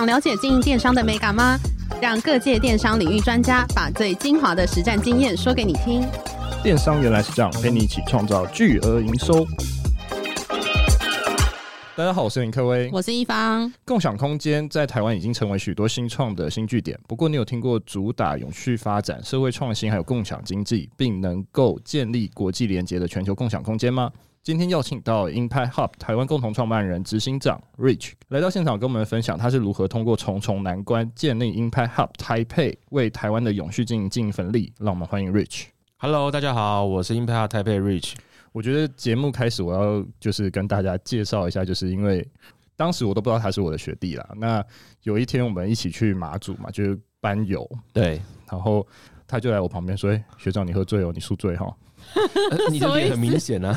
想了解经营电商的美感吗？让各界电商领域专家把最精华的实战经验说给你听。电商原来是这样，陪你一起创造巨额营收。大家好，我是林克威，我是一方。共享空间在台湾已经成为许多新创的新据点。不过，你有听过主打永续发展、社会创新，还有共享经济，并能够建立国际连接的全球共享空间吗？今天邀请到 Impact Hub 台湾共同创办人、执行长 Rich 来到现场，跟我们分享他是如何通过重重难关建立 Impact Hub Taipei，为台湾的永续经营尽一份力。让我们欢迎 Rich。Hello，大家好，我是 Impact Hub Taipei Rich。我觉得节目开始，我要就是跟大家介绍一下，就是因为当时我都不知道他是我的学弟啦。那有一天我们一起去马祖嘛，就是班友，对，然后他就来我旁边说：“欸，学长，你喝醉哦，你宿醉哈。”你的 脸很明显啊，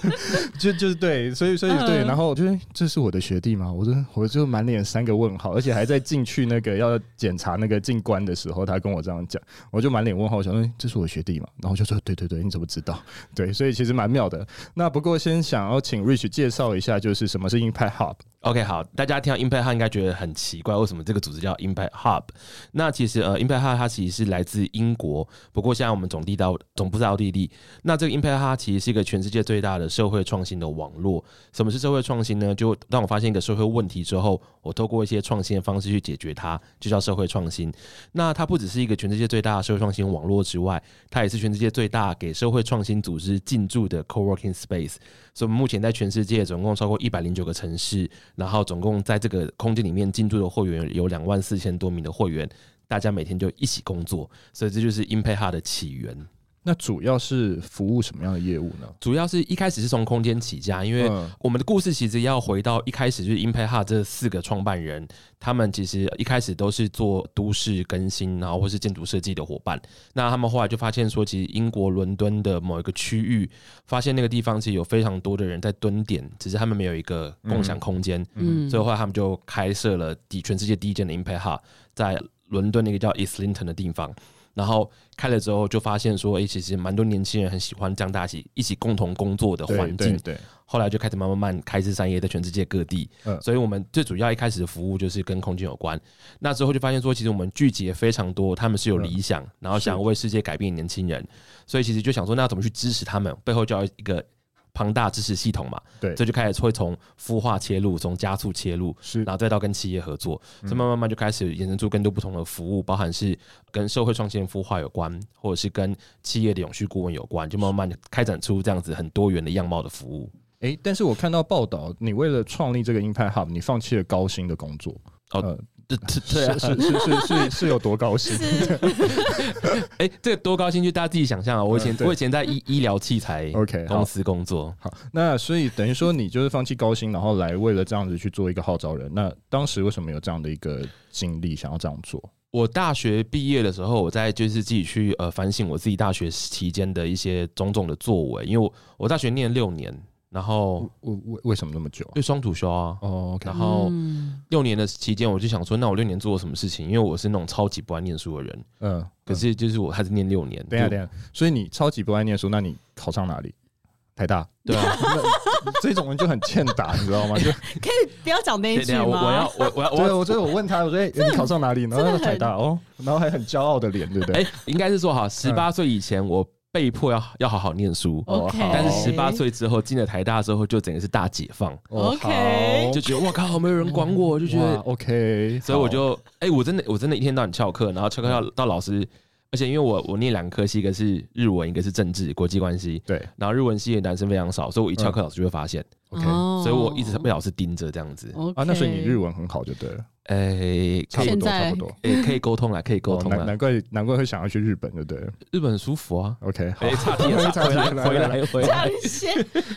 就就是对，所以所以对，然后我觉得这是我的学弟嘛，我就我就满脸三个问号，而且还在进去那个要检查那个进关的时候，他跟我这样讲，我就满脸问号，我想说这是我学弟嘛，然后就说对对对，你怎么知道？对，所以其实蛮妙的。那不过先想要请 Rich 介绍一下，就是什么是 Impact Hub。OK，好，大家听到 Impact Hub 应该觉得很奇怪，为什么这个组织叫 Impact Hub？那其实呃，Impact Hub 它其实是来自英国，不过现在我们总地到总部在奥地利。那这个 Impact Hub 其实是一个全世界最大的社会创新的网络。什么是社会创新呢？就当我发现一个社会问题之后，我透过一些创新的方式去解决它，就叫社会创新。那它不只是一个全世界最大的社会创新网络之外，它也是全世界最大给社会创新组织进驻的 Co-working Space。所以，我们目前在全世界总共超过一百零九个城市，然后总共在这个空间里面进驻的会员有两万四千多名的会员，大家每天就一起工作，所以这就是 Impact Hub 的起源。那主要是服务什么样的业务呢？主要是一开始是从空间起家，因为我们的故事其实要回到一开始，就是 Impact Hub 这四个创办人，他们其实一开始都是做都市更新，然后或是建筑设计的伙伴。那他们后来就发现说，其实英国伦敦的某一个区域，发现那个地方其实有非常多的人在蹲点，只是他们没有一个共享空间。嗯，所以后来他们就开设了第全世界第一间的 Impact Hub，在伦敦那个叫 Islington 的地方。然后开了之后，就发现说，哎，其实蛮多年轻人很喜欢这样大家一起一起共同工作的环境。对。后来就开始慢慢慢开枝散叶，在全世界各地。嗯。所以我们最主要一开始的服务就是跟空间有关。那之后就发现说，其实我们聚集了非常多，他们是有理想，嗯、然后想为世界改变年轻人。所以其实就想说，那要怎么去支持他们？背后就要一个。庞大支持系统嘛，对，这就开始会从孵化切入，从加速切入，是，然后再到跟企业合作，这、嗯、慢慢慢就开始衍生出更多不同的服务，包含是跟社会创新孵化有关，或者是跟企业的永续顾问有关，就慢慢慢开展出这样子很多元的样貌的服务。哎、欸，但是我看到报道，你为了创立这个 Impact Hub，你放弃了高薪的工作，哦。呃对对对，是是是是是有多高兴？哎，这个多高兴就大家自己想象啊！我以前我以前在医医疗器材 OK 公司工作，好，那所以等于说你就是放弃高薪，然后来为了这样子去做一个号召人。那当时为什么有这样的一个经历，想要这样做？我大学毕业的时候，我在就是自己去呃反省我自己大学期间的一些种种的作为，因为我我大学念六年。然后为为为什么那么久？因为双主修啊。哦，然后六年的期间，我就想说，那我六年做了什么事情？因为我是那种超级不爱念书的人。嗯，可是就是我还是念六年。等下等下，所以你超级不爱念书，那你考上哪里？台大。对啊，这种人就很欠打，你知道吗？就可以不要讲那一句吗？我要我我要我我所以我问他，我说你考上哪里？然后他说台大哦，然后还很骄傲的脸，对不对？哎，应该是说哈，十八岁以前我。被迫要要好好念书，OK。但是十八岁之后进了台大之后，就整个是大解放，OK。就觉得哇靠，没有人管我，就觉得 OK。所以我就哎、欸，我真的我真的一天到晚翘课，然后翘课要到老师，而且因为我我念两科系，一个是日文，一个是政治国际关系，对。然后日文系的男生非常少，所以我一翘课，老师就会发现，OK。哦，所以我一直被老师盯着这样子。啊，那所以你日文很好就对了。诶，差不多差不多，诶，可以沟通了，可以沟通了。难怪难怪会想要去日本，对不对？日本很舒服啊。OK，好，差点 回来回来回来，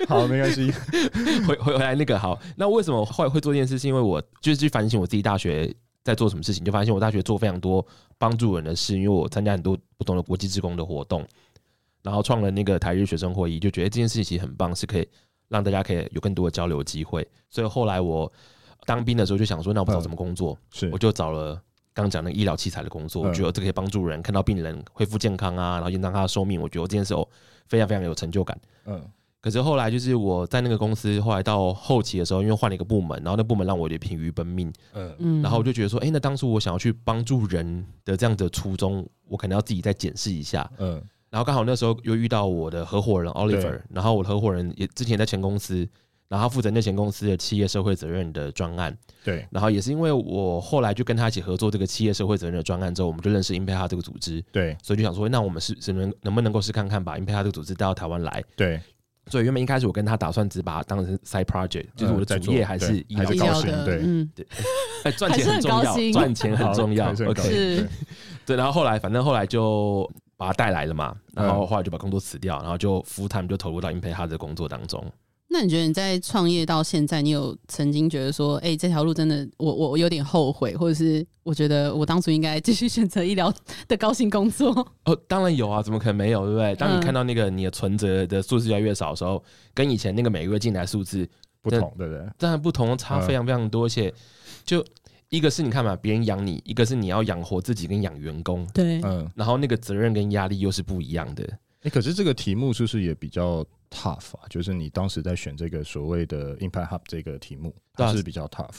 好，没关系。回回回来那个好，那为什么后来会做这件事？是因为我就是去反省我自己大学在做什么事情，就发现我大学做非常多帮助人的事，因为我参加很多不同的国际职工的活动，然后创了那个台日学生会议，就觉得这件事情其实很棒，是可以让大家可以有更多的交流机会。所以后来我。当兵的时候就想说，那我不知道怎么工作，是。我就找了刚讲的医疗器材的工作，我觉得这可以帮助人看到病人恢复健康啊，然后延长他的寿命，我觉得我这件事哦非常非常有成就感。嗯，可是后来就是我在那个公司，后来到后期的时候，因为换了一个部门，然后那部门让我有点疲于奔命，嗯。嗯，然后我就觉得说，哎，那当初我想要去帮助人的这样的初衷，我可能要自己再检视一下，嗯，然后刚好那时候又遇到我的合伙人 Oliver，然后我的合伙人也之前在前公司。然后他负责那前公司的企业社会责任的专案，对。然后也是因为我后来就跟他一起合作这个企业社会责任的专案之后，我们就认识 Impact 这个组织，对。所以就想说，那我们是只能能不能够试看看把 Impact 这个组织带到台湾来？对。所以原本一开始我跟他打算只把它当成 side project，就是我的主业还是医疗的，对，嗯，对。哎，赚钱很重要，赚钱很重要，OK。对，然后后来反正后来就把他带来了嘛，然后后来就把工作辞掉，然后就 full time 就投入到 Impact 的工作当中。那你觉得你在创业到现在，你有曾经觉得说，哎、欸，这条路真的，我我我有点后悔，或者是我觉得我当初应该继续选择医疗的高薪工作？哦，当然有啊，怎么可能没有，对不对？当你看到那个你的存折的数字越来越少的时候，跟以前那个每个月进来数字不同，对不对？当然不同，差非常非常多，而且就一个是你看嘛，别人养你，一个是你要养活自己跟养员工，对，嗯，然后那个责任跟压力又是不一样的。哎、欸，可是这个题目是不是也比较？tough 啊，就是你当时在选这个所谓的 Impact Hub 这个题目，它是比较 tough，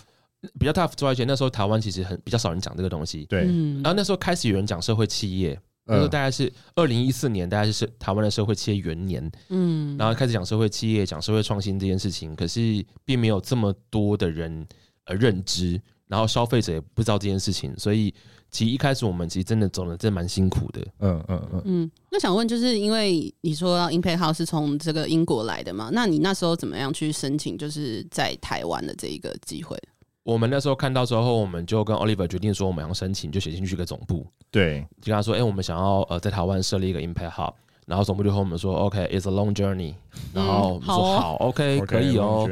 比较 tough 之外，而且那时候台湾其实很比较少人讲这个东西。对，然后那时候开始有人讲社会企业，那时候大概是二零一四年，大概是台湾的社会企业元年。嗯，然后开始讲社会企业，讲社会创新这件事情，可是并没有这么多的人呃认知，然后消费者也不知道这件事情，所以。其实一开始我们其实真的走的真的蛮辛苦的，嗯嗯嗯嗯。那想问，就是因为你说 Impact Hub 是从这个英国来的嘛？那你那时候怎么样去申请，就是在台湾的这一个机会？我们那时候看到之后，我们就跟 Oliver 决定说，我们要申请，就写进去一个总部，对，就跟他说，哎、欸，我们想要呃在台湾设立一个 Impact Hub。然后总部就和我们说，OK，it's a long journey。然后我们说好，OK，可以哦。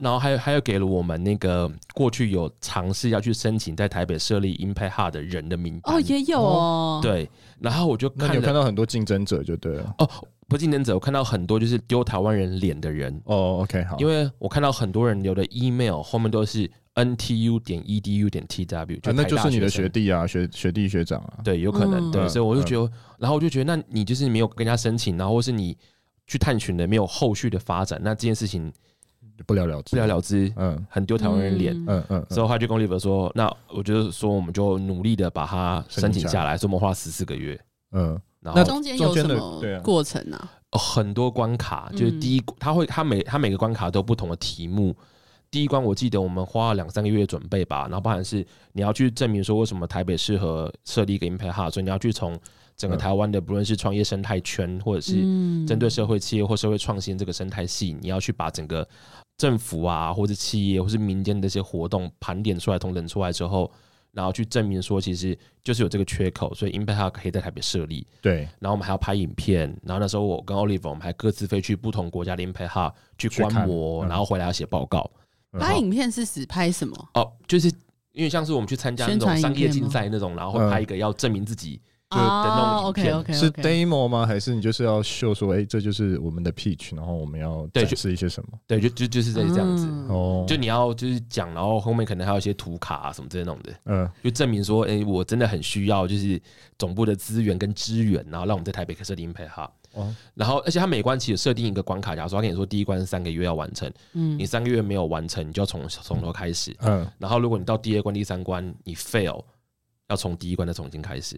然后还有还有给了我们那个过去有尝试要去申请在台北设立 Impact Hub 的人的名单哦，也有哦。对，然后我就看有看到很多竞争者就对了哦，不竞争者，我看到很多就是丢台湾人脸的人。哦，OK 好，因为我看到很多人留的 email 后面都是。NTU 点 EDU 点 TW，就、啊、那就是你的学弟啊，学学弟学长啊，对，有可能，对，所以我就觉得，然后我就觉得，那你就是没有跟人家申请，然后或是你去探寻的没有后续的发展，那这件事情不了了之，不了了之，嗯，很丢台湾人脸，嗯。嗯，所以他就跟 Oliver 说，那我觉得说我们就努力的把它申请下来，所以我们花了十四个月，嗯，然后中间有什么过程呢？很多关卡，就是第一，他会他每他每个关卡都有不同的题目。第一关我记得我们花了两三个月准备吧，然后包含是你要去证明说为什么台北适合设立一个 Impact Hub，所以你要去从整个台湾的不论是创业生态圈，或者是针对社会企业或社会创新这个生态系，你要去把整个政府啊，或者企业或是民间的一些活动盘点出来、统整出来之后，然后去证明说其实就是有这个缺口，所以 Impact Hub 可以在台北设立。对，然后我们还要拍影片，然后那时候我跟 Oliver 我们还各自飞去不同国家的 Impact Hub 去观摩，然后回来要写报告。拍影片是指拍什么？哦，就是因为像是我们去参加那种商业竞赛那种，然后会拍一个要证明自己就的那种影片。OK OK，是 demo 吗？还是你就是要秀说，哎，这就是我们的 pitch，然后我们要展示一些什么？对，就就就是这样子。哦，就你要就是讲，然后后面可能还有一些图卡啊什么这些弄的。嗯，就证明说，哎，我真的很需要就是总部的资源跟支援，然后让我们在台北设立 Impact Hub。哦，然后而且它每关其实设定一个关卡，假如说他跟你说第一关是三个月要完成，嗯，你三个月没有完成，你就要从从头开始，嗯，然后如果你到第二关、第三关你 fail，要从第一关再重新开始。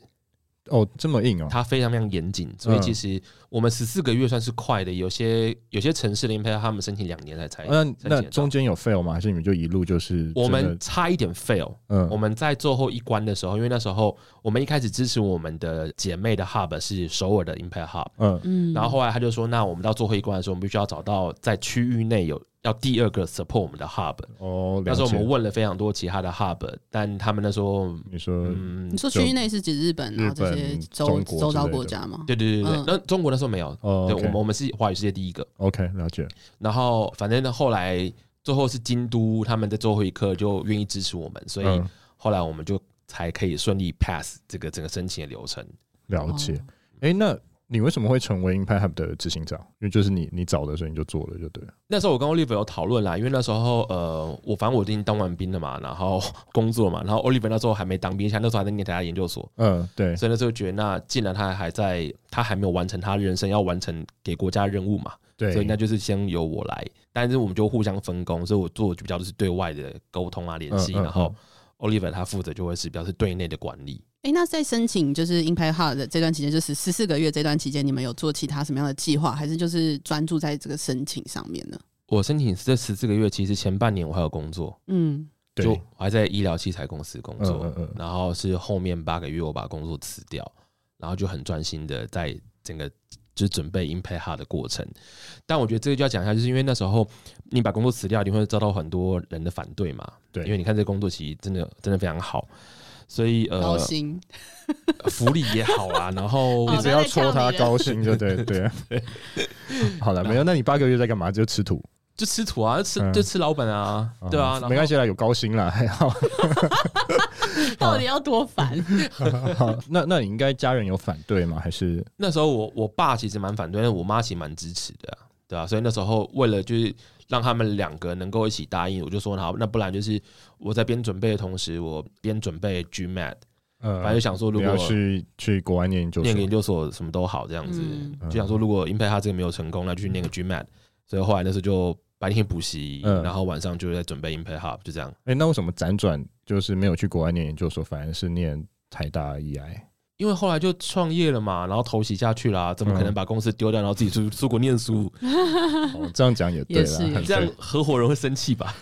哦，这么硬哦！它非常非常严谨，所以其实我们十四个月算是快的。有些有些城市的 Impact 他们申请两年才才。那那中间有 fail 吗？还是你们就一路就是？我们差一点 fail。嗯，我们在最后一关的时候，因为那时候我们一开始支持我们的姐妹的 Hub 是首尔的 Impact Hub。嗯嗯。然后后来他就说，那我们到最后一关的时候，我们必须要找到在区域内有要第二个 support 我们的 hub。哦，那时候我们问了非常多其他的 hub，但他们那时候你说，嗯，你说区域内是指日本啊这些周周遭国家吗？对对对对，那中国那时候没有。哦，对，我们我们是华语世界第一个。OK，了解。然后反正呢，后来最后是京都他们在最后一刻就愿意支持我们，所以后来我们就才可以顺利 pass 这个整个申请的流程。了解。哎，那。你为什么会成为 Impact Hub 的执行长？因为就是你，你找的时候你就做了，就对了。那时候我跟 Oliver 有讨论啦，因为那时候呃，我反正我已经当完兵了嘛，然后工作嘛，然后 Oliver 那时候还没当兵，像那时候还在念台大研究所。嗯，对。所以那时候觉得，那既然他还在，他还没有完成他人生要完成给国家的任务嘛，对。所以那就是先由我来，但是我们就互相分工，所以我做的就比较是对外的沟通啊、联系，然后 Oliver 他负责就会是比较是对内的管理。哎、欸，那在申请就是 Impact Hub 的这段期间，就是十四个月这段期间，你们有做其他什么样的计划，还是就是专注在这个申请上面呢？我申请这十四个月，其实前半年我还有工作，嗯，就我还在医疗器材公司工作，嗯嗯嗯，然后是后面八个月我把工作辞掉，然后就很专心的在整个就是准备 Impact hard 的过程。但我觉得这个就要讲一下，就是因为那时候你把工作辞掉，你会遭到很多人的反对嘛，对，因为你看这个工作其实真的真的非常好。所以呃，高薪，福利也好啊，然后 你只要戳他高薪就对 对。好了，没有，那你八个月在干嘛？就吃土，就吃土啊，就吃就吃老本啊，对啊，没关系啦，有高薪啦，还好。到底要多烦？好，那那你应该家人有反对吗？还是那时候我我爸其实蛮反对，但我妈其实蛮支持的，对啊，所以那时候为了就是。让他们两个能够一起答应，我就说好，那不然就是我在边准备的同时，我边准备 GMAT，嗯，反正就想说，如果去去国外念研究所，念研究所什么都好，这样子，嗯、就想说，如果 Impact 他这个没有成功，那就去念个 GMAT。所以后来那时候就白天补习，嗯、然后晚上就在准备 Impact Hub，就这样。哎、欸，那为什么辗转就是没有去国外念研究所，反而是念台大 EI？因为后来就创业了嘛，然后投袭下去啦，怎么可能把公司丢掉，然后自己出出国念书？哦，这样讲也对了，对这样合伙人会生气吧？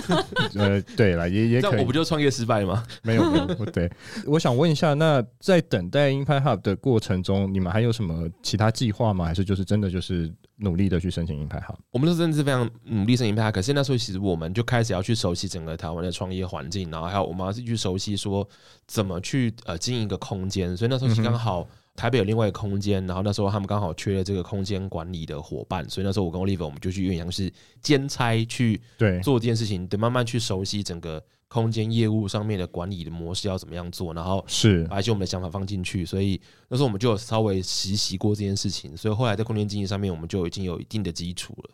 呃，对了，也也可以，这样我不就创业失败了吗？没有没有，不对。我想问一下，那在等待 Impact Hub 的过程中，你们还有什么其他计划吗？还是就是真的就是？努力的去申请银牌哈我们都真的是非常努力申请银牌。可是那时候其实我们就开始要去熟悉整个台湾的创业环境，然后还有我们要去熟悉说怎么去呃经营一个空间。所以那时候是刚好台北有另外一个空间，然后那时候他们刚好缺了这个空间管理的伙伴，所以那时候我跟 Oliver 我们就去远洋是兼差去做这件事情，得慢慢去熟悉整个。空间业务上面的管理的模式要怎么样做，然后是把一些我们的想法放进去，所以那时候我们就有稍微实习过这件事情，所以后来在空间经营上面我们就已经有一定的基础了。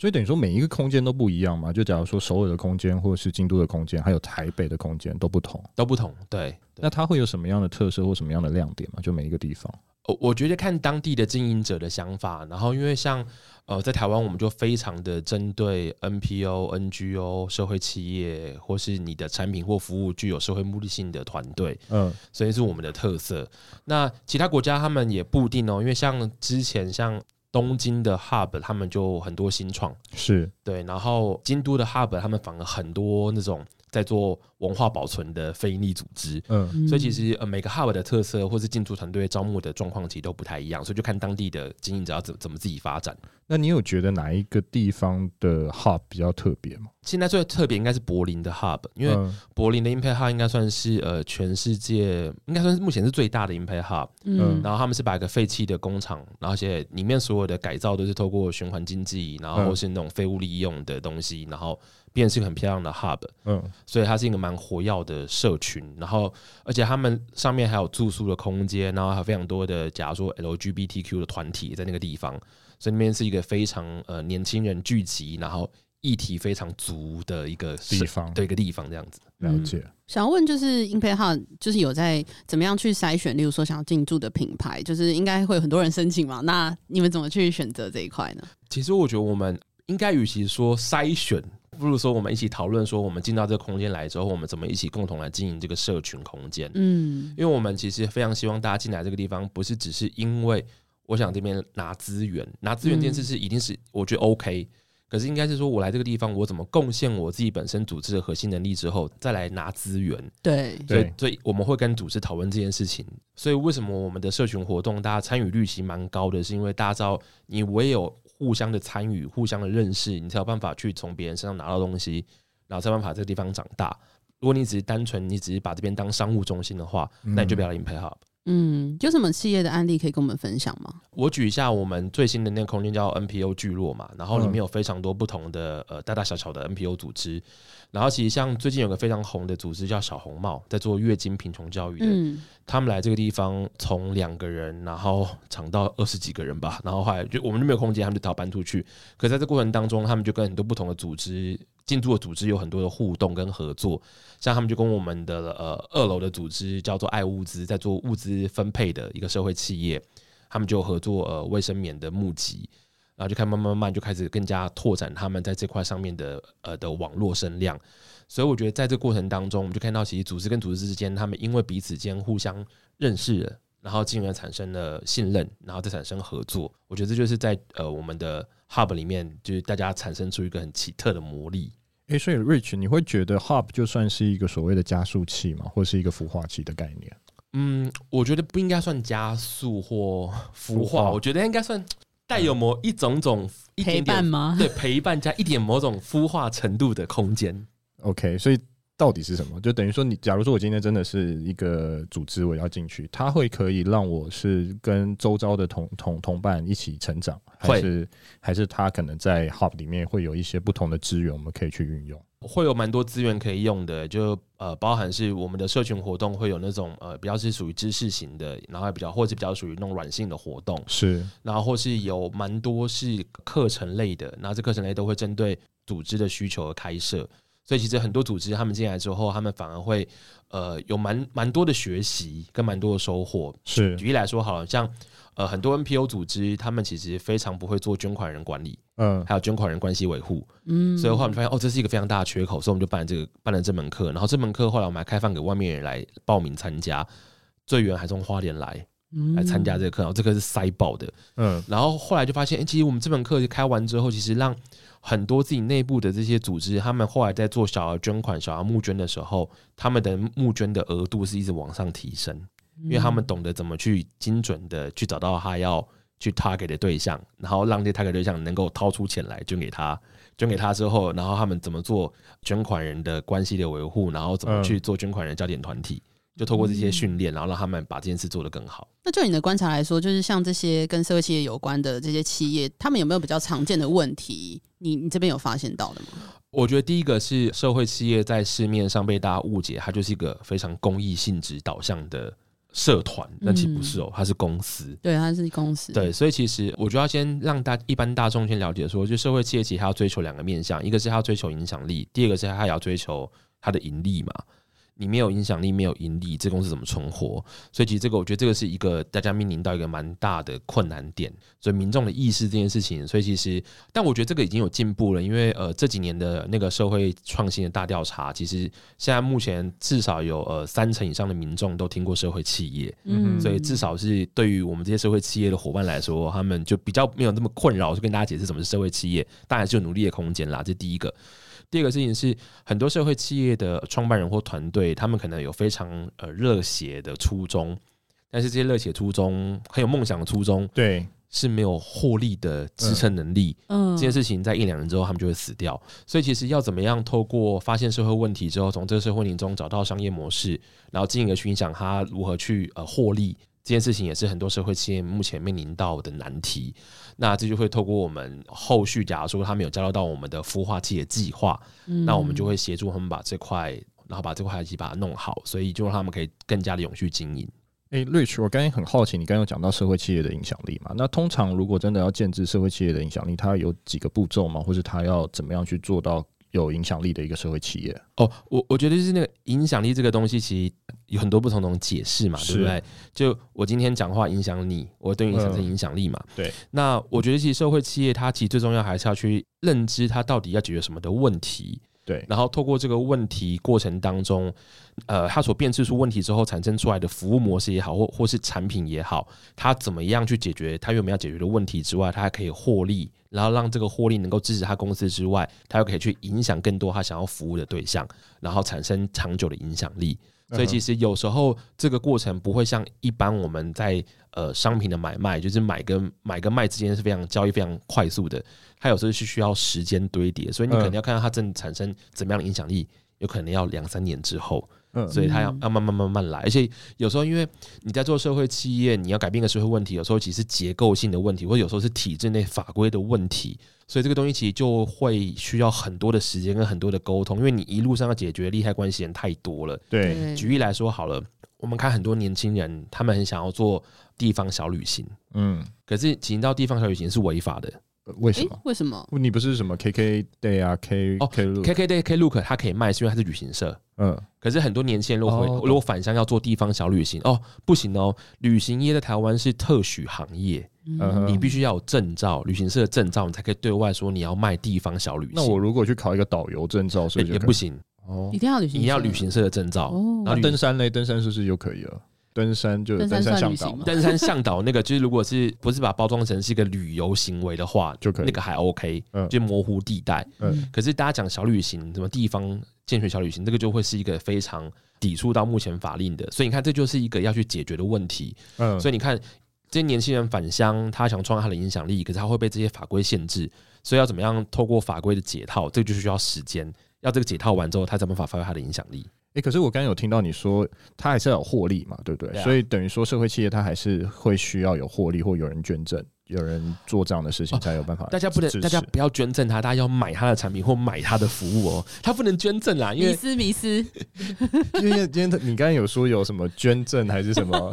所以等于说每一个空间都不一样嘛？就假如说首尔的空间，或者是京都的空间，还有台北的空间都不同，都不同。对，那它会有什么样的特色或什么样的亮点嘛？就每一个地方。我我觉得看当地的经营者的想法，然后因为像呃在台湾，我们就非常的针对 NPO、NGO、社会企业，或是你的产品或服务具有社会目的性的团队，嗯，所以是我们的特色。那其他国家他们也不一定哦，因为像之前像东京的 Hub，他们就很多新创，是对，然后京都的 Hub，他们反而很多那种。在做文化保存的非营利组织，嗯，所以其实呃每个 hub 的特色或是进驻团队招募的状况其实都不太一样，所以就看当地的经营者要怎怎么自己发展。那你有觉得哪一个地方的 hub 比较特别吗？现在最特别应该是柏林的 hub，因为柏林的 Impact Hub 应该算是呃全世界应该算是目前是最大的 Impact Hub，嗯，然后他们是把一个废弃的工厂，然后而且里面所有的改造都是透过循环经济，然后或是那种废物利用的东西，然后。变成是一个很漂亮的 hub，嗯，所以它是一个蛮活跃的社群，然后而且他们上面还有住宿的空间，然后还有非常多的，假如说 LGBTQ 的团体在那个地方，所以那边是一个非常呃年轻人聚集，然后议题非常足的一个地方，对一个地方这样子。了解。嗯、想问就是 Impact Hub 就是有在怎么样去筛选，例如说想要进驻的品牌，就是应该会有很多人申请嘛？那你们怎么去选择这一块呢？其实我觉得我们应该与其说筛选。不如说，我们一起讨论说，我们进到这个空间来之后，我们怎么一起共同来经营这个社群空间？嗯，因为我们其实非常希望大家进来这个地方，不是只是因为我想这边拿资源，拿资源这件事是一定是我觉得 OK，可是应该是说我来这个地方，我怎么贡献我自己本身组织的核心能力之后，再来拿资源。对，所以所以我们会跟组织讨论这件事情。所以为什么我们的社群活动大家参与率其实蛮高的，是因为大家知道你唯有。互相的参与、互相的认识，你才有办法去从别人身上拿到东西，然后才有办法这个地方长大。如果你只是单纯，你只是把这边当商务中心的话，那你就不要来 Impact Hub。嗯，有什么企业的案例可以跟我们分享吗？我举一下我们最新的那个空间叫 NPO 聚落嘛，然后里面有非常多不同的呃大大小小的 NPO 组织，然后其实像最近有个非常红的组织叫小红帽，在做月经贫穷教育的，嗯，他们来这个地方从两个人，然后长到二十几个人吧，然后后来就我们就没有空间，他们就逃搬出去，可在这过程当中，他们就跟很多不同的组织。进驻的组织有很多的互动跟合作，像他们就跟我们的呃二楼的组织叫做爱物资，在做物资分配的一个社会企业，他们就合作呃卫生棉的募集，然后就开慢慢慢慢就开始更加拓展他们在这块上面的呃的网络声量，所以我觉得在这个过程当中，我们就看到其实组织跟组织之间，他们因为彼此间互相认识，然后进而产生了信任，然后再产生合作，我觉得这就是在呃我们的 Hub 里面，就是大家产生出一个很奇特的魔力。诶，所以 Rich，你会觉得 Hub 就算是一个所谓的加速器吗？或是一个孵化器的概念？嗯，我觉得不应该算加速或孵化，我觉得应该算带有某一种种一点点陪伴吗？对，陪伴加一点某种孵化程度的空间。OK，所以。到底是什么？就等于说，你假如说我今天真的是一个组织，我要进去，它会可以让我是跟周遭的同同同伴一起成长，还是还是它可能在 Hub 里面会有一些不同的资源，我们可以去运用？会有蛮多资源可以用的，就呃，包含是我们的社群活动会有那种呃，比较是属于知识型的，然后还比较或是比较属于那种软性的活动，是，然后或是有蛮多是课程类的，然后这课程类都会针对组织的需求而开设。所以其实很多组织他们进来之后，他们反而会呃有蛮蛮多的学习跟蛮多的收获。是举例来说，好像呃很多 NPO 组织，他们其实非常不会做捐款人管理，嗯，还有捐款人关系维护，嗯。所以后来我们发现哦，这是一个非常大的缺口，所以我们就办了这个办了这门课。然后这门课后来我们还开放给外面人来报名参加，最远还从花莲来来参加这个课，然后这个是塞爆的，嗯。然后后来就发现，哎，其实我们这门课开完之后，其实让很多自己内部的这些组织，他们后来在做小额捐款、小额募捐的时候，他们的募捐的额度是一直往上提升，因为他们懂得怎么去精准的去找到他要去 target 的对象，然后让这 target 对象能够掏出钱来捐给他，捐给他之后，然后他们怎么做捐款人的关系的维护，然后怎么去做捐款人焦点团体。就透过这些训练，然后让他们把这件事做得更好。那就你的观察来说，就是像这些跟社会企业有关的这些企业，他们有没有比较常见的问题？你你这边有发现到的吗？我觉得第一个是社会企业在市面上被大家误解，它就是一个非常公益性质导向的社团，那其实不是哦，它是公司。对，它是公司。对，所以其实我觉得要先让大一般大众先了解说，就社会企业其实它要追求两个面向，一个是它要追求影响力，第二个是它要追求它的盈利嘛。你没有影响力，没有盈利，这公司怎么存活？所以其实这个，我觉得这个是一个大家面临到一个蛮大的困难点。所以民众的意识这件事情，所以其实，但我觉得这个已经有进步了，因为呃这几年的那个社会创新的大调查，其实现在目前至少有呃三成以上的民众都听过社会企业，嗯，所以至少是对于我们这些社会企业的伙伴来说，他们就比较没有那么困扰，就跟大家解释什么是社会企业，当然是有努力的空间啦，这是第一个。第二个事情是，很多社会企业的创办人或团队，他们可能有非常呃热血的初衷，但是这些热血初衷很有梦想的初衷，对，是没有获利的支撑能力。嗯，这件事情在一两年之后，他们就会死掉。所以，其实要怎么样透过发现社会问题之后，从这个社会问题中找到商业模式，然后进而去影响他如何去呃获利。这件事情也是很多社会企业目前面临到的难题。那这就会透过我们后续，假如说他们有加入到我们的孵化器的计划，嗯、那我们就会协助他们把这块，然后把这块一起把它弄好，所以就让他们可以更加的永续经营。诶，Rich，我刚才很好奇，你刚刚有讲到社会企业的影响力嘛？那通常如果真的要建制社会企业的影响力，它有几个步骤吗？或是它要怎么样去做到？有影响力的一个社会企业哦，我我觉得就是那个影响力这个东西，其实有很多不同种解释嘛，对不对？就我今天讲话影响你，我对你产生影响力嘛。对。那我觉得其实社会企业它其实最重要还是要去认知它到底要解决什么的问题。对。然后透过这个问题过程当中，呃，他所辨识出问题之后产生出来的服务模式也好，或或是产品也好，他怎么样去解决他原本要解决的问题之外，他还可以获利。然后让这个获利能够支持他公司之外，他又可以去影响更多他想要服务的对象，然后产生长久的影响力。所以其实有时候这个过程不会像一般我们在呃商品的买卖，就是买跟买跟卖之间是非常交易非常快速的，它有时候是需要时间堆叠，所以你可能要看到它正产生怎么样的影响力，有可能要两三年之后。嗯，所以他要要慢慢慢慢来，而且有时候因为你在做社会企业，你要改变个社会问题，有时候其实是结构性的问题，或者有时候是体制内法规的问题，所以这个东西其实就会需要很多的时间跟很多的沟通，因为你一路上要解决利害关系人太多了。对，举例来说好了，我们看很多年轻人，他们很想要做地方小旅行，嗯，可是请到地方小旅行是违法的。为什么？为什么？你不是什么 KK Day 啊？K 哦，KK Day K Look，它可以卖，是因为它是旅行社。嗯，可是很多年轻人如果回如果返乡要做地方小旅行，哦，不行哦，旅行业在台湾是特许行业，嗯，你必须要有证照，旅行社的证照，你才可以对外说你要卖地方小旅行。那我如果去考一个导游证照，是不是也不行？哦，一定要旅行，你要旅行社的证照。哦，那登山嘞？登山是不是就可以了？登山就登山向导，登山向导那个 就是，如果是不是把包装成是一个旅游行为的话，就可以那个还 OK，嗯，就模糊地带。嗯，可是大家讲小旅行，什么地方健全小旅行，这个就会是一个非常抵触到目前法令的。所以你看，这就是一个要去解决的问题。嗯，所以你看，这些年轻人返乡，他想创造他的影响力，可是他会被这些法规限制。所以要怎么样透过法规的解套，这个就是需要时间。要这个解套完之后，他才有办法发挥他的影响力。哎、欸，可是我刚刚有听到你说，他还是要有获利嘛，对不对？所以等于说，社会企业它还是会需要有获利，或有人捐赠，有人做这样的事情才有办法、哦。大家不能，大家不要捐赠他，大家要买他的产品或买他的服务哦。他不能捐赠啦，因为迷思迷思。因为今天你刚刚有说有什么捐赠还是什么？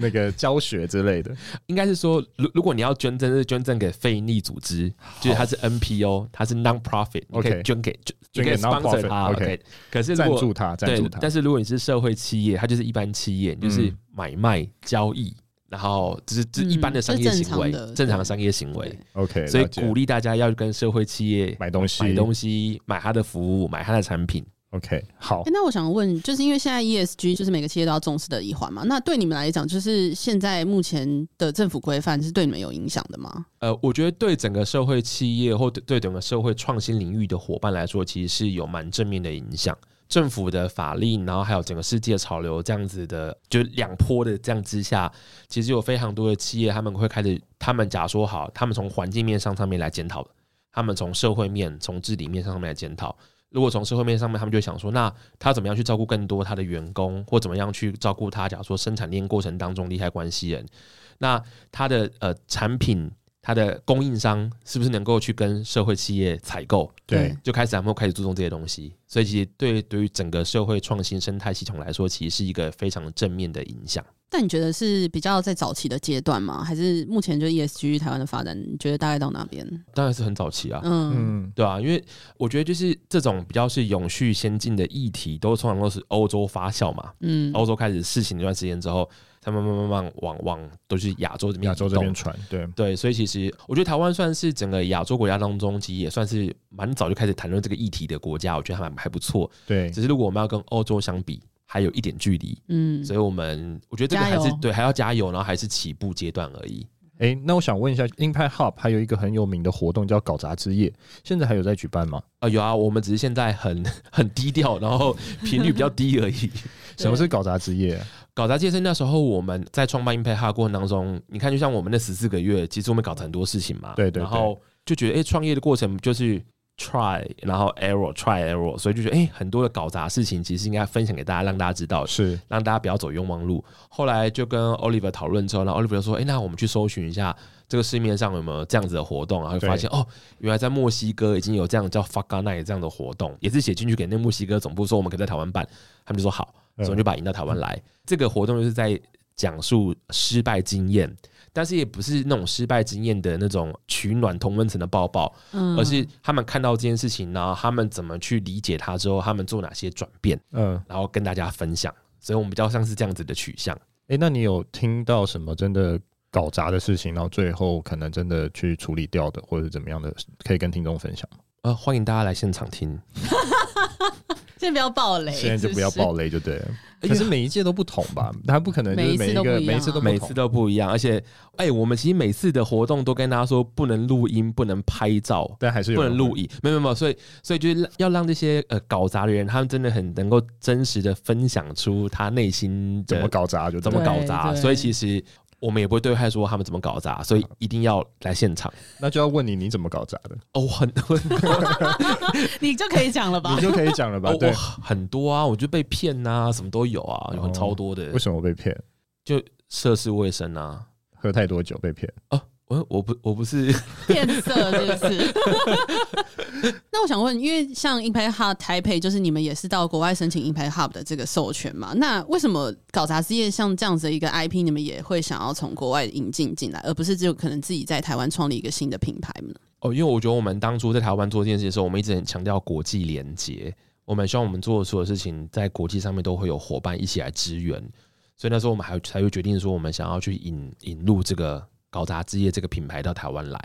那个教学之类的，应该是说，如如果你要捐赠，是捐赠给非营利组织，就是它是 NPO，它是 non-profit，你可以捐给捐给 sponsor 它，OK。可是赞助它，赞助他。但是如果你是社会企业，它就是一般企业，就是买卖交易，然后只是只一般的商业行为，正常的商业行为，OK。所以鼓励大家要跟社会企业买东西，买东西，买他的服务，买他的产品。OK，好。欸，那我想问，就是因为现在 ESG 就是每个企业都要重视的一环嘛？那对你们来讲，就是现在目前的政府规范是对你们有影响的吗？呃，我觉得对整个社会企业或对整个社会创新领域的伙伴来说，其实是有蛮正面的影响。政府的法令，然后还有整个世界潮流这样子的，就两波的这样之下，其实有非常多的企业他们会开始，他们假说好，他们从环境面上上面来检讨，他们从社会面、从治理面上面来检讨。如果从社会面上面，他们就想说，那他怎么样去照顾更多他的员工，或怎么样去照顾他？假如说生产链过程当中利害关系人，那他的呃产品，他的供应商是不是能够去跟社会企业采购？对，就开始他们会开始注重这些东西。所以其实对对于整个社会创新生态系统来说，其实是一个非常正面的影响。但你觉得是比较在早期的阶段吗？还是目前就 ESG 台湾的发展，你觉得大概到哪边？当然是很早期啊，嗯，对啊，因为我觉得就是这种比较是永续先进的议题，都通常都是欧洲发酵嘛，嗯，欧洲开始试行一段时间之后，他们慢慢慢慢往往都是亚洲这边，亚洲这边传，对对，所以其实我觉得台湾算是整个亚洲国家当中，其实也算是蛮早就开始谈论这个议题的国家，我觉得还还不错，对，只是如果我们要跟欧洲相比。还有一点距离，嗯，所以我们我觉得这个还是对，还要加油，然后还是起步阶段而已。哎、欸，那我想问一下，Impact Hub 还有一个很有名的活动叫搞砸之夜，现在还有在举办吗？啊、呃，有啊，我们只是现在很 很低调，然后频率比较低而已。什么是搞砸之夜？搞砸健身那时候我们在创办 Impact Hub 过程当中，你看，就像我们那十四个月，其实我们搞很多事情嘛，对，对对，然后就觉得，哎、欸，创业的过程就是。try，然后 error，try error，所以就觉得哎，很多的搞砸事情其实应该分享给大家，让大家知道，是让大家不要走冤枉路。后来就跟 Oliver 讨论之后，然后 Oliver 就说：“哎，那我们去搜寻一下这个市面上有没有这样子的活动，然后就发现哦，原来在墨西哥已经有这样叫 Fuck Night 这样的活动，也是写进去给那墨西哥总部说我们可以在台湾办，他们就说好，所以我就把引到台湾来。嗯、这个活动就是在讲述失败经验。”但是也不是那种失败经验的那种取暖同温层的抱抱，嗯，而是他们看到这件事情，然后他们怎么去理解它之后，他们做哪些转变，嗯，然后跟大家分享。所以我们比较像是这样子的取向。哎，那你有听到什么真的搞砸的事情，然后最后可能真的去处理掉的，或者怎么样的，可以跟听众分享吗？呃，欢迎大家来现场听。先不要暴雷，现在就不要暴雷就对了。可是每一届都不同吧？他不可能就是每一个每一次都每次都不一样。而且，哎、欸，我们其实每次的活动都跟大家说不能录音，不能拍照，但还是不能录影。没有没有，所以所以就是要让这些呃搞砸的人，他们真的很能够真实的分享出他内心怎么搞砸就怎么搞砸。所以其实。我们也不会对外说他们怎么搞砸，所以一定要来现场。那就要问你，你怎么搞砸的？哦，很多，你就可以讲了吧？你就可以讲了吧？对，很多啊，我就被骗啊，什么都有啊，有很超多的。为什么被骗？就涉世未深啊，喝太多酒被骗啊。我我不我不是 变色，是不是？那我想问，因为像 Impact Hub 台北，就是你们也是到国外申请 Impact Hub 的这个授权嘛？那为什么搞砸之夜像这样子的一个 IP，你们也会想要从国外引进进来，而不是只有可能自己在台湾创立一个新的品牌呢？哦，因为我觉得我们当初在台湾做这件事的时候，我们一直很强调国际连接，我们希望我们做的所有事情在国际上面都会有伙伴一起来支援，所以那时候我们还才会决定说，我们想要去引引入这个。搞砸之夜这个品牌到台湾来，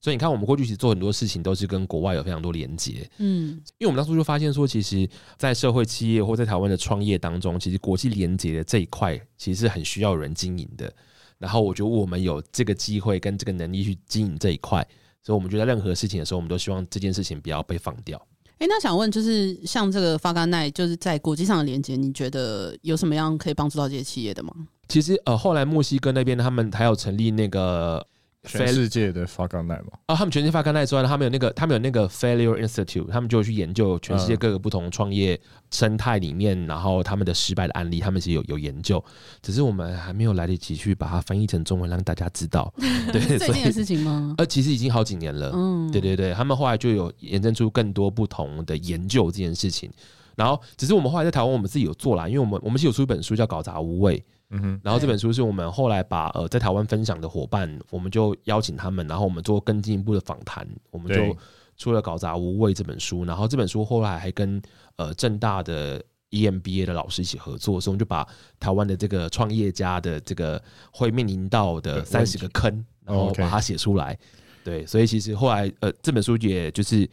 所以你看，我们过去其实做很多事情都是跟国外有非常多连接。嗯，因为我们当初就发现说，其实，在社会企业或在台湾的创业当中，其实国际连接的这一块其实是很需要人经营的。然后我觉得我们有这个机会跟这个能力去经营这一块，所以我们觉得任何事情的时候，我们都希望这件事情不要被放掉。哎，那想问，就是像这个法干奈就是在国际上的连接，你觉得有什么样可以帮助到这些企业的吗？其实呃，后来墨西哥那边他们还有成立那个全世界的 Faganahy 嘛？啊，他们全世界 Faganahy 之外，他们有那个他们有那个 Failure Institute，他们就去研究全世界各个不同创业生态里面，然后他们的失败的案例，他们其实有有研究，只是我们还没有来得及去把它翻译成中文让大家知道。对，最近的事情吗？呃，其实已经好几年了。嗯，对对对，他们后来就有衍生出更多不同的研究这件事情，然后只是我们后来在台湾，我们自己有做啦，因为我们我们是有出一本书叫《搞砸无畏》。嗯哼，然后这本书是我们后来把呃在台湾分享的伙伴，我们就邀请他们，然后我们做更进一步的访谈，我们就出了《搞砸无畏》这本书。然后这本书后来还跟呃正大的 EMBA 的老师一起合作，所以我们就把台湾的这个创业家的这个会面临到的三十个坑，然后把它写出来。对，所以其实后来呃这本书也就是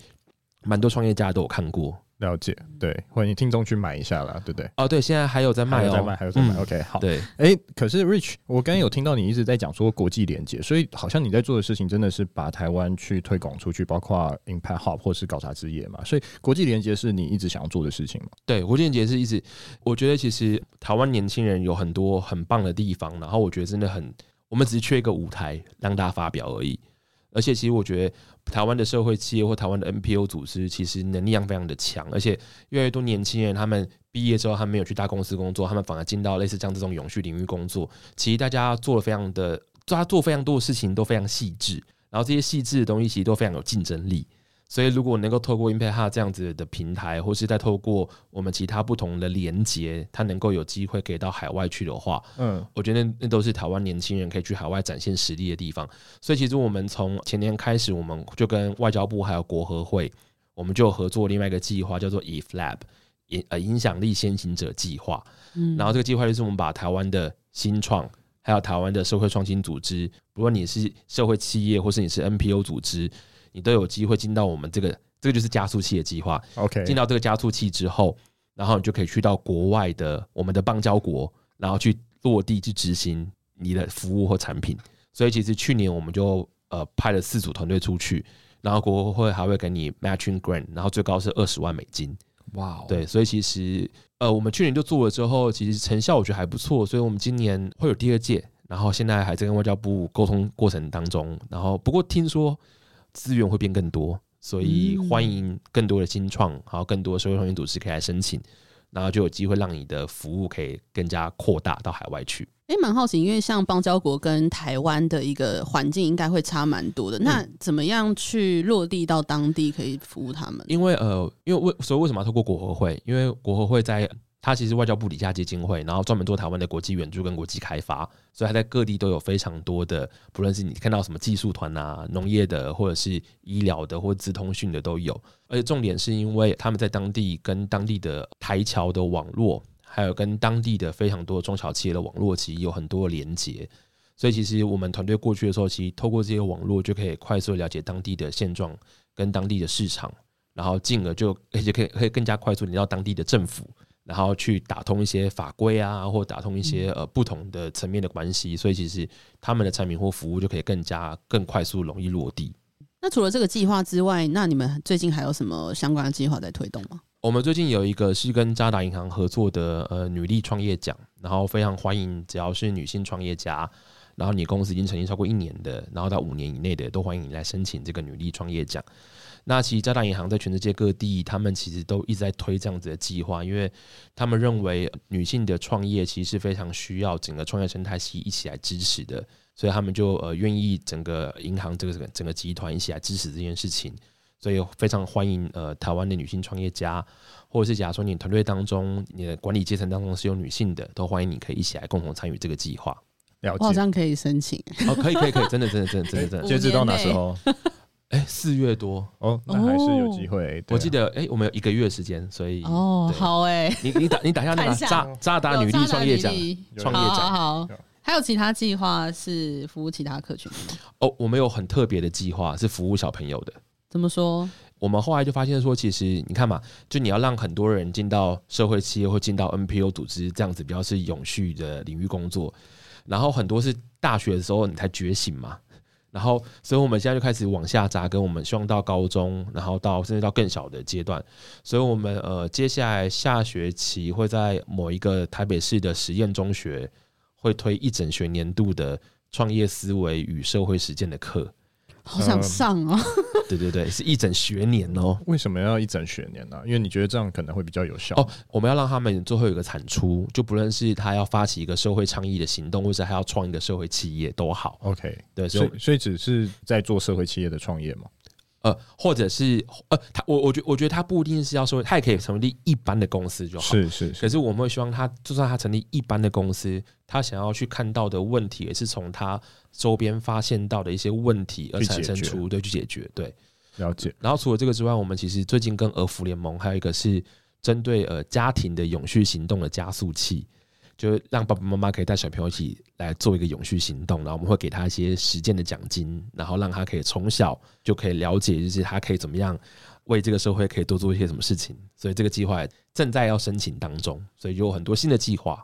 蛮多创业家都有看过。了解，对，欢迎听众去买一下啦，对不对？哦，对，现在还有在卖，在卖，还有在卖。嗯、OK，好。对，哎、欸，可是 Rich，我刚刚有听到你一直在讲说国际连接，所以好像你在做的事情真的是把台湾去推广出去，包括 Impact Hub 或是搞啥之业嘛。所以国际连接是你一直想要做的事情吗？对，国际连接是一直，我觉得其实台湾年轻人有很多很棒的地方，然后我觉得真的很，我们只是缺一个舞台让大家发表而已。而且，其实我觉得台湾的社会企业或台湾的 NPO 组织，其实能力量非常的强。而且，越来越多年轻人他们毕业之后，他们没有去大公司工作，他们反而进到类似像这种永续领域工作。其实大家做了非常的，大家做非常多的事情都非常细致，然后这些细致的东西其实都非常有竞争力。所以，如果能够透过 Impact Hub 这样子的平台，或是再透过我们其他不同的连接，它能够有机会给到海外去的话，嗯，我觉得那都是台湾年轻人可以去海外展现实力的地方。所以，其实我们从前年开始，我们就跟外交部还有国合会，我们就合作另外一个计划，叫做 IFLAB 影呃影响力先行者计划。嗯，然后这个计划就是我们把台湾的新创，还有台湾的社会创新组织，不论你是社会企业或是你是 NPO 组织。你都有机会进到我们这个，这个就是加速器的计划。OK，进到这个加速器之后，然后你就可以去到国外的我们的邦交国，然后去落地去执行你的服务或产品。所以其实去年我们就呃派了四组团队出去，然后国会还会给你 matching grant，然后最高是二十万美金。哇 Wow，对，所以其实呃我们去年就做了之后，其实成效我觉得还不错，所以我们今年会有第二届，然后现在还在跟外交部沟通过程当中，然后不过听说。资源会变更多，所以欢迎更多的新创，还有更多的社会创新组织可以来申请，然后就有机会让你的服务可以更加扩大到海外去。诶，蛮好奇，因为像邦交国跟台湾的一个环境应该会差蛮多的，那怎么样去落地到当地可以服务他们？因为呃，因为为所以为什么要透过国合会？因为国合会在。他其实外交部底下基金会，然后专门做台湾的国际援助跟国际开发，所以他在各地都有非常多的，不论是你看到什么技术团啊、农业的，或者是医疗的，或资通讯的都有。而且重点是因为他们在当地跟当地的台侨的网络，还有跟当地的非常多中小企业的网络，其实有很多连接。所以其实我们团队过去的时候，其实透过这些网络就可以快速了解当地的现状跟当地的市场。然后进而就而且可以可以更加快速连到当地的政府，然后去打通一些法规啊，或打通一些呃不同的层面的关系，所以其实他们的产品或服务就可以更加更快速容易落地。那除了这个计划之外，那你们最近还有什么相关的计划在推动吗？我们最近有一个是跟渣打银行合作的呃女力创业奖，然后非常欢迎只要是女性创业家，然后你公司已经成立超过一年的，然后到五年以内的，都欢迎你来申请这个女力创业奖。那其实渣打银行在全世界各地，他们其实都一直在推这样子的计划，因为他们认为女性的创业其实是非常需要整个创业生态系一起来支持的，所以他们就呃愿意整个银行这个整个集团一起来支持这件事情。所以非常欢迎呃台湾的女性创业家，或者是假如说你团队当中你的管理阶层当中是有女性的，都欢迎你可以一起来共同参与这个计划。了解，我好像可以申请哦，可以可以可以，真的真的真的真的真的。截止到哪时候？哎，四月多哦，那还是有机会。我记得哎，我们有一个月时间，所以哦好哎，你你打你打下那个渣渣打女力创业奖创业奖好。还有其他计划是服务其他客群？哦，我们有很特别的计划是服务小朋友的。怎么说？我们后来就发现说，其实你看嘛，就你要让很多人进到社会企业或进到 NPO 组织这样子比较是永续的领域工作，然后很多是大学的时候你才觉醒嘛，然后所以我们现在就开始往下扎根，我们希望到高中，然后到甚至到更小的阶段，所以我们呃接下来下学期会在某一个台北市的实验中学会推一整学年度的创业思维与社会实践的课。好想上哦！对对对，是一整学年哦。为什么要一整学年呢？因为你觉得这样可能会比较有效哦。我们要让他们最后有一个产出，就不论是他要发起一个社会倡议的行动，或者他要创一个社会企业都好。OK，对，所以所以只是在做社会企业的创业嘛？呃，或者是呃，他我我觉我觉得他不一定是要说，他也可以成立一般的公司就好。是是，是。可是我们会希望他，就算他成立一般的公司，他想要去看到的问题，也是从他周边发现到的一些问题而产生出，对，去解决，对。了解。然后除了这个之外，我们其实最近跟儿福联盟还有一个是针对呃家庭的永续行动的加速器。就让爸爸妈妈可以带小朋友一起来做一个永续行动，然后我们会给他一些实践的奖金，然后让他可以从小就可以了解，就是他可以怎么样为这个社会可以多做一些什么事情。所以这个计划正在要申请当中，所以有很多新的计划。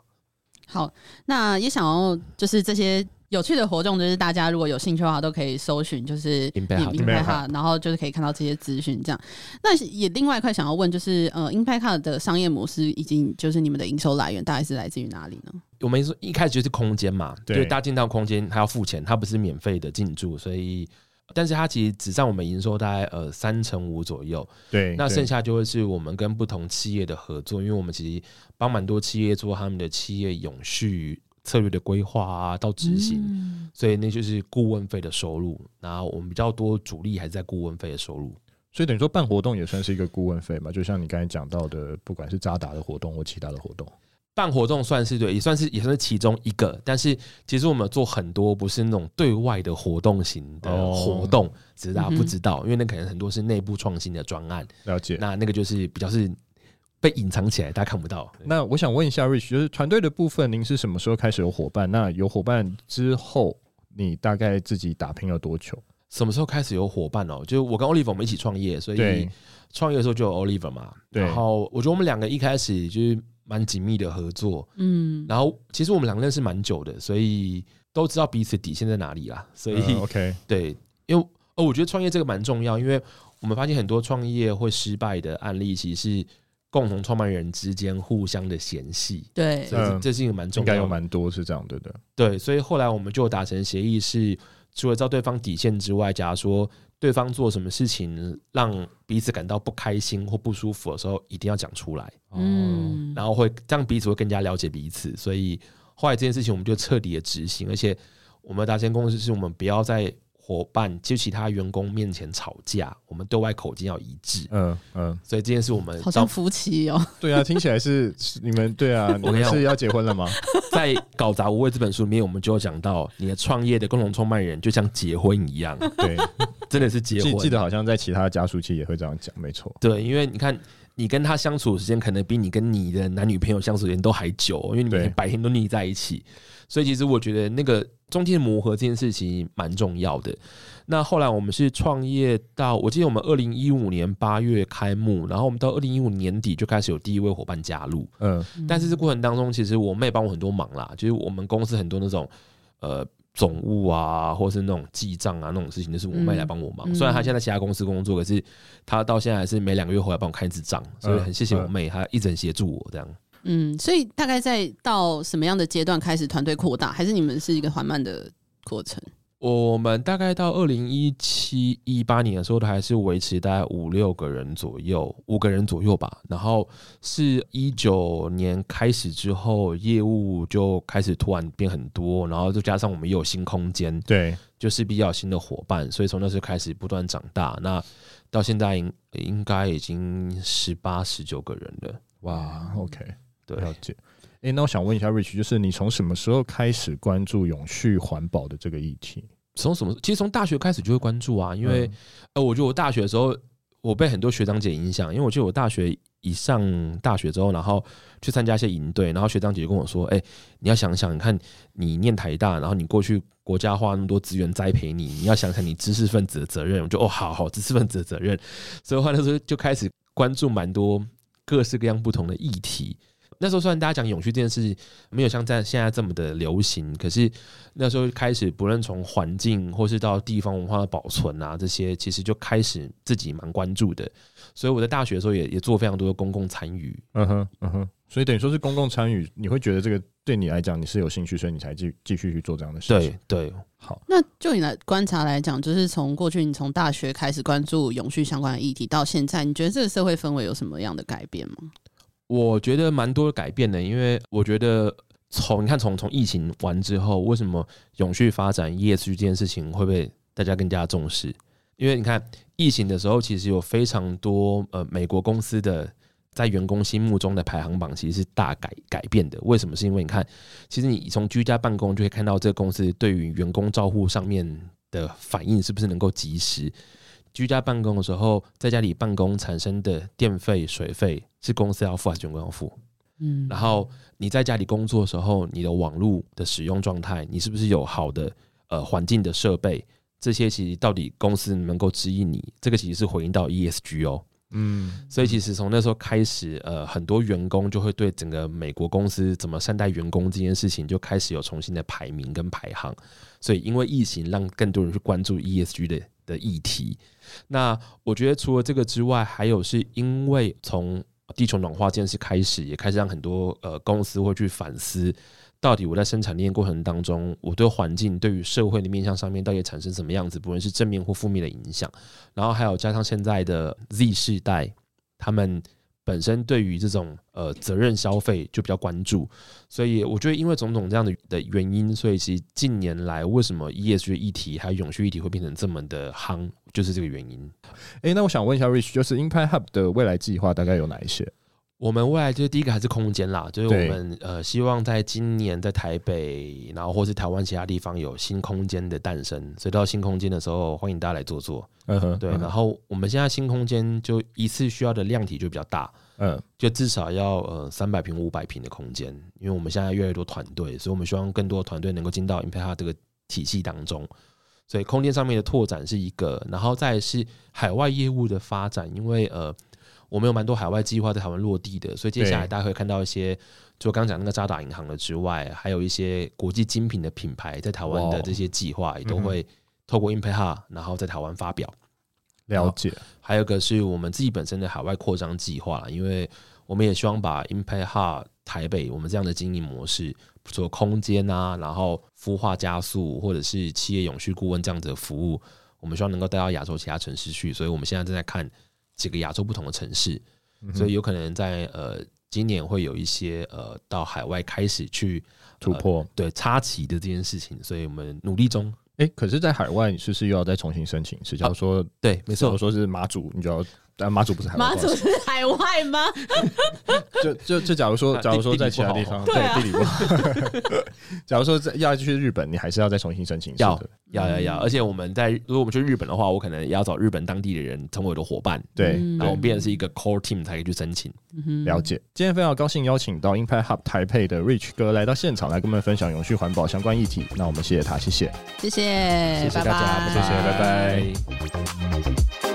好，那也想要就是这些。有趣的活动就是大家如果有兴趣的话，都可以搜寻，就是 Impact Hub，然后就是可以看到这些资讯。这样，那也另外一块想要问，就是呃，Impact Hub 的商业模式以及就是你们的营收来源大概是来自于哪里呢？我们说一开始就是空间嘛，对，就大家进到空间，他要付钱，他不是免费的进驻，所以，但是它其实只占我们营收大概呃三成五左右。对，那剩下就会是我们跟不同企业的合作，因为我们其实帮蛮多企业做他们的企业永续。策略的规划啊，到执行，嗯，所以那就是顾问费的收入。然后我们比较多主力还是在顾问费的收入，所以等于说办活动也算是一个顾问费嘛。就像你刚才讲到的，不管是渣打的活动或其他的活动，办活动算是对，也算是也算是其中一个。但是其实我们做很多不是那种对外的活动型的活动，哦，只是大家不知道，嗯，因为那可能很多是内部创新的专案。了解，那那个就是比较是。被隐藏起来，大家看不到。那我想问一下，Rich，就是团队的部分，您是什么时候开始有伙伴？那有伙伴之后，你大概自己打拼了多久？什么时候开始有伙伴哦？就是我跟 Oliver 我们一起创业，所以创业的时候就有 Oliver 嘛。然后我觉得我们两个一开始就是蛮紧密的合作，嗯。然后其实我们两个认识蛮久的，所以都知道彼此底线在哪里啦。所以、呃、OK，对，因为哦，我觉得创业这个蛮重要，因为我们发现很多创业会失败的案例，其实是。共同创办人之间互相的嫌隙，对，这这是一个蛮重要的，应该有蛮多是这样，对的。对，所以后来我们就达成协议，是除了照对方底线之外，假如说对方做什么事情让彼此感到不开心或不舒服的时候，一定要讲出来，嗯，然后会这样彼此会更加了解彼此。所以后来这件事情我们就彻底的执行，而且我们达成共识是我们不要再。伙伴就其他员工面前吵架，我们对外口径要一致。嗯嗯，所以这件事我们好像夫妻哦。对啊，听起来是你们对啊，你们是要结婚了吗？在《搞砸无畏》这本书里面，我们就有讲到，你的创业的共同创办人就像结婚一样，对，真的是结婚。记得好像在其他家属期也会这样讲，没错。对，因为你看，你跟他相处的时间可能比你跟你的男女朋友相处的时间都还久，因为你每天白天都腻在一起，所以其实我觉得那个中间磨合这件事情蛮重要的。那后来我们是创业到，我记得我们二零一五年八月开幕，然后我们到二零一五年底就开始有第一位伙伴加入。嗯，但是这过程当中，其实我妹帮我很多忙啦，就是我们公司很多那种呃总务啊，或是那种记账啊那种事情，就是我妹来帮我忙。虽然她现在在其他公司工作，可是她到现在还是每两个月回来帮我看一次账，所以很谢谢我妹，她一直协助我这样。嗯，所以大概在到什么样的阶段开始团队扩大，还是你们是一个缓慢的过程？我们大概到二零一七一八年的时候，都还是维持大概五六个人左右，五个人左右吧。然后是一九年开始之后，业务就开始突然变很多，然后再加上我们又有新空间，对，就是比较新的伙伴，所以从那时候开始不断长大。那到现在应应该已经十八十九个人了。哇，OK，对，了解。哎、欸，那我想问一下 Rich，就是你从什么时候开始关注永续环保的这个议题？从什么？其实从大学开始就会关注啊，因为、嗯、呃，我觉得我大学的时候，我被很多学长姐影响，因为我记得我大学一上大学之后，然后去参加一些营队，然后学长姐就跟我说：“哎、欸，你要想想，你看你念台大，然后你过去国家花那么多资源栽培你，你要想想你知识分子的责任。”我就哦，好好，知识分子的责任，所以话那时候就开始关注蛮多各式各样不同的议题。那时候虽然大家讲永续这件事没有像在现在这么的流行，可是那时候开始，不论从环境或是到地方文化的保存啊，这些其实就开始自己蛮关注的。所以我在大学的时候也也做非常多的公共参与。嗯哼，嗯哼。所以等于说是公共参与，你会觉得这个对你来讲你是有兴趣，所以你才继继续去做这样的事情。对对，好。那就你来观察来讲，就是从过去你从大学开始关注永续相关的议题，到现在，你觉得这个社会氛围有什么样的改变吗？我觉得蛮多改变的，因为我觉得从你看从从疫情完之后，为什么永续发展 ESG 这件事情会被大家更加重视？因为你看疫情的时候，其实有非常多呃美国公司的在员工心目中的排行榜其实是大改改变的。为什么？是因为你看，其实你从居家办公就会看到这个公司对于员工照护上面的反应是不是能够及时。居家办公的时候，在家里办公产生的电费、水费是公司要付还是员工要付？嗯，然后你在家里工作的时候，你的网络的使用状态，你是不是有好的呃环境的设备？这些其实到底公司能够指引你？这个其实是回应到 ESG 哦。嗯，所以其实从那时候开始，呃，很多员工就会对整个美国公司怎么善待员工这件事情就开始有重新的排名跟排行。所以因为疫情，让更多人去关注 ESG 的的议题。那我觉得除了这个之外，还有是因为从地球暖化这件事开始，也开始让很多呃公司会去反思，到底我在生产链过程当中，我对环境、对于社会的面向上面，到底产生什么样子，不论是正面或负面的影响。然后还有加上现在的 Z 世代，他们。本身对于这种呃责任消费就比较关注，所以我觉得因为种种这样的的原因，所以其实近年来为什么 ESG 议题还有永续议题会变成这么的夯，就是这个原因。诶、那我想问一下 Rich，就是 Impact Hub 的未来计划大概有哪一些？我们未来就是第一个还是空间啦，就是我们呃希望在今年在台北，然后或是台湾其他地方有新空间的诞生，所以到新空间的时候，欢迎大家来坐坐。嗯哼，对。然后我们现在新空间就一次需要的量体就比较大，嗯，就至少要呃三百平五百平的空间，因为我们现在越来越多团队，所以我们希望更多团队能够进到 Impact 这个体系当中，所以空间上面的拓展是一个，然后再是海外业务的发展，因为呃。我们有蛮多海外计划在台湾落地的，所以接下来大家会看到一些，就刚刚讲那个渣打银行的之外，还有一些国际精品的品牌在台湾的这些计划也都会透过 Impact Hub，然后在台湾发表。了解。还有一个是我们自己本身的海外扩张计划，因为我们也希望把 Impact Hub 台北我们这样的经营模式，做空间啊，然后孵化加速或者是企业永续顾问这样子的服务，我们希望能够带到亚洲其他城市去，所以我们现在正在看。几个亚洲不同的城市，所以有可能在呃今年会有一些呃到海外开始去突破，呃、对插旗的这件事情，所以我们努力中。哎、欸，可是，在海外你是不是又要再重新申请？是假如说、啊、对，没错，我说是马祖，你就要但马祖不是海外，马祖是海外吗？就就就假如说，假如说在其他地方，对地理不好。假如说在要去日本，你还是要再重新申请。要要要要，而且我们在如果我们去日本的话，我可能也要找日本当地的人成为我的伙伴。对，然后我们变成是一个 core team 才可以去申请。了解。今天非常高兴邀请到 Impact Hub 台北的 Rich 哥来到现场，来跟我们分享永续环保相关议题。那我们谢谢他，谢谢，谢谢，谢谢大家，拜拜，谢谢，拜拜。